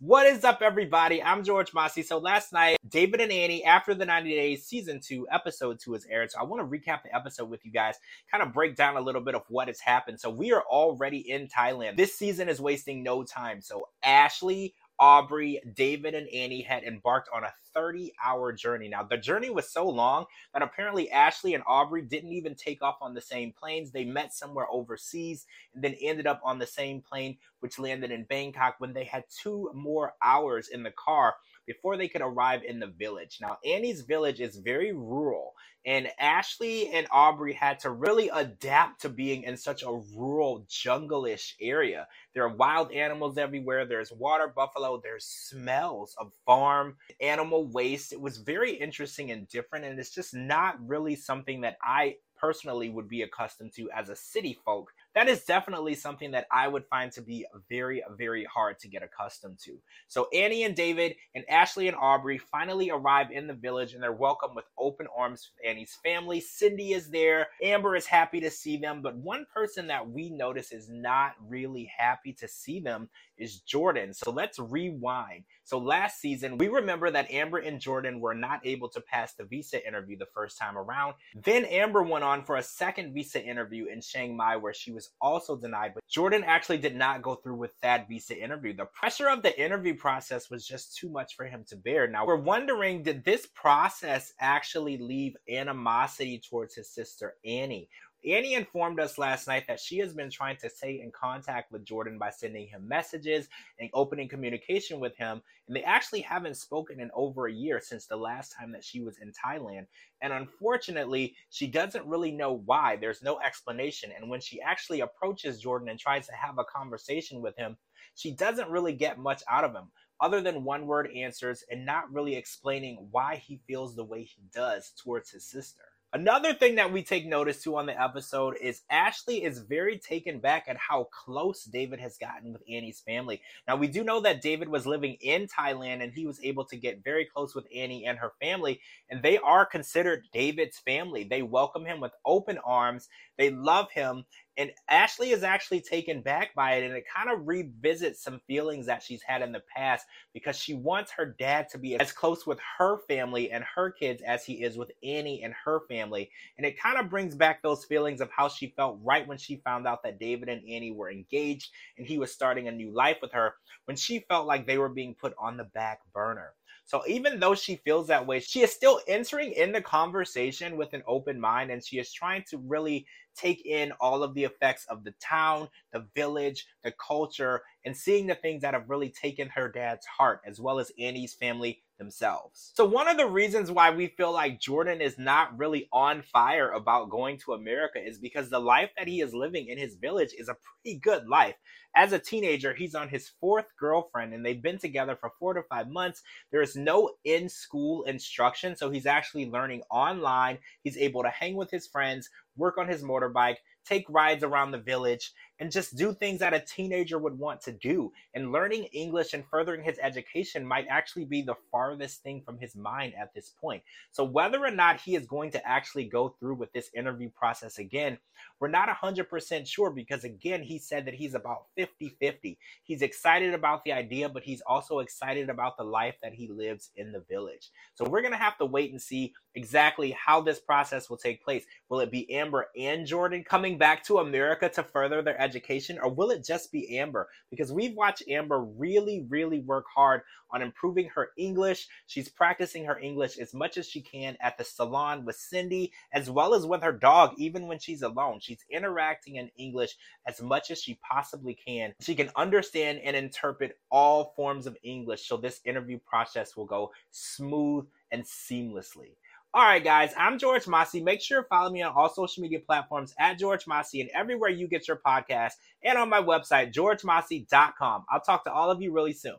What is up, everybody? I'm George Mossey. So last night, David and Annie, after the 90 Days season two, episode two is aired. So I want to recap the episode with you guys, kind of break down a little bit of what has happened. So we are already in Thailand. This season is wasting no time. So Ashley, Aubrey, David, and Annie had embarked on a 30 hour journey. Now, the journey was so long that apparently Ashley and Aubrey didn't even take off on the same planes. They met somewhere overseas and then ended up on the same plane, which landed in Bangkok when they had two more hours in the car before they could arrive in the village. Now, Annie's village is very rural, and Ashley and Aubrey had to really adapt to being in such a rural, jungle-ish area. There are wild animals everywhere. There's water buffalo. There's smells of farm animal waste. It was very interesting and different, and it's just not really something that I personally would be accustomed to as a city folk that is definitely something that I would find to be very, very hard to get accustomed to. So Annie and David and Ashley and Aubrey finally arrive in the village and they're welcomed with open arms. Annie's family, Cindy is there. Amber is happy to see them, but one person that we notice is not really happy to see them is Jordan. So let's rewind. So last season, we remember that Amber and Jordan were not able to pass the visa interview the first time around. Then Amber went on for a second visa interview in Chiang Mai where she was was also denied, but Jordan actually did not go through with that visa interview. The pressure of the interview process was just too much for him to bear. Now, we're wondering did this process actually leave animosity towards his sister Annie? Annie informed us last night that she has been trying to stay in contact with Jordan by sending him messages and opening communication with him. And they actually haven't spoken in over a year since the last time that she was in Thailand. And unfortunately, she doesn't really know why. There's no explanation. And when she actually approaches Jordan and tries to have a conversation with him, she doesn't really get much out of him other than one word answers and not really explaining why he feels the way he does towards his sister. Another thing that we take notice to on the episode is Ashley is very taken back at how close David has gotten with Annie's family. Now, we do know that David was living in Thailand and he was able to get very close with Annie and her family, and they are considered David's family. They welcome him with open arms, they love him, and Ashley is actually taken back by it, and it kind of revisits some feelings that she's had in the past because she wants her dad to be as close with her family and her kids as he is with Annie and her family. And it kind of brings back those feelings of how she felt right when she found out that David and Annie were engaged and he was starting a new life with her, when she felt like they were being put on the back burner. So even though she feels that way, she is still entering in the conversation with an open mind and she is trying to really take in all of the effects of the town, the village, the culture, and seeing the things that have really taken her dad's heart, as well as Annie's family themselves. So, one of the reasons why we feel like Jordan is not really on fire about going to America is because the life that he is living in his village is a pretty good life. As a teenager, he's on his fourth girlfriend and they've been together for four to five months. There is no in school instruction, so he's actually learning online. He's able to hang with his friends, work on his motorbike, take rides around the village, and just do things that a teenager would want to do. And learning English and furthering his education might actually be the farthest thing from his mind at this point. So, whether or not he is going to actually go through with this interview process again, we're not 100% sure because, again, he said that he's about 50 50. He's excited about the idea, but he's also excited about the life that he lives in the village. So, we're going to have to wait and see exactly how this process will take place. Will it be Amber and Jordan coming back to America to further their education, or will it just be Amber? Because we've watched Amber really, really work hard on improving her English. She's practicing her English as much as she can at the salon with Cindy, as well as with her dog, even when she's alone. She's interacting in English as much as she possibly can. She can understand and interpret all forms of English, so this interview process will go smooth and seamlessly. All right, guys, I'm George Mossey. Make sure to follow me on all social media platforms at George Mossey and everywhere you get your podcast and on my website, georgemossey.com. I'll talk to all of you really soon.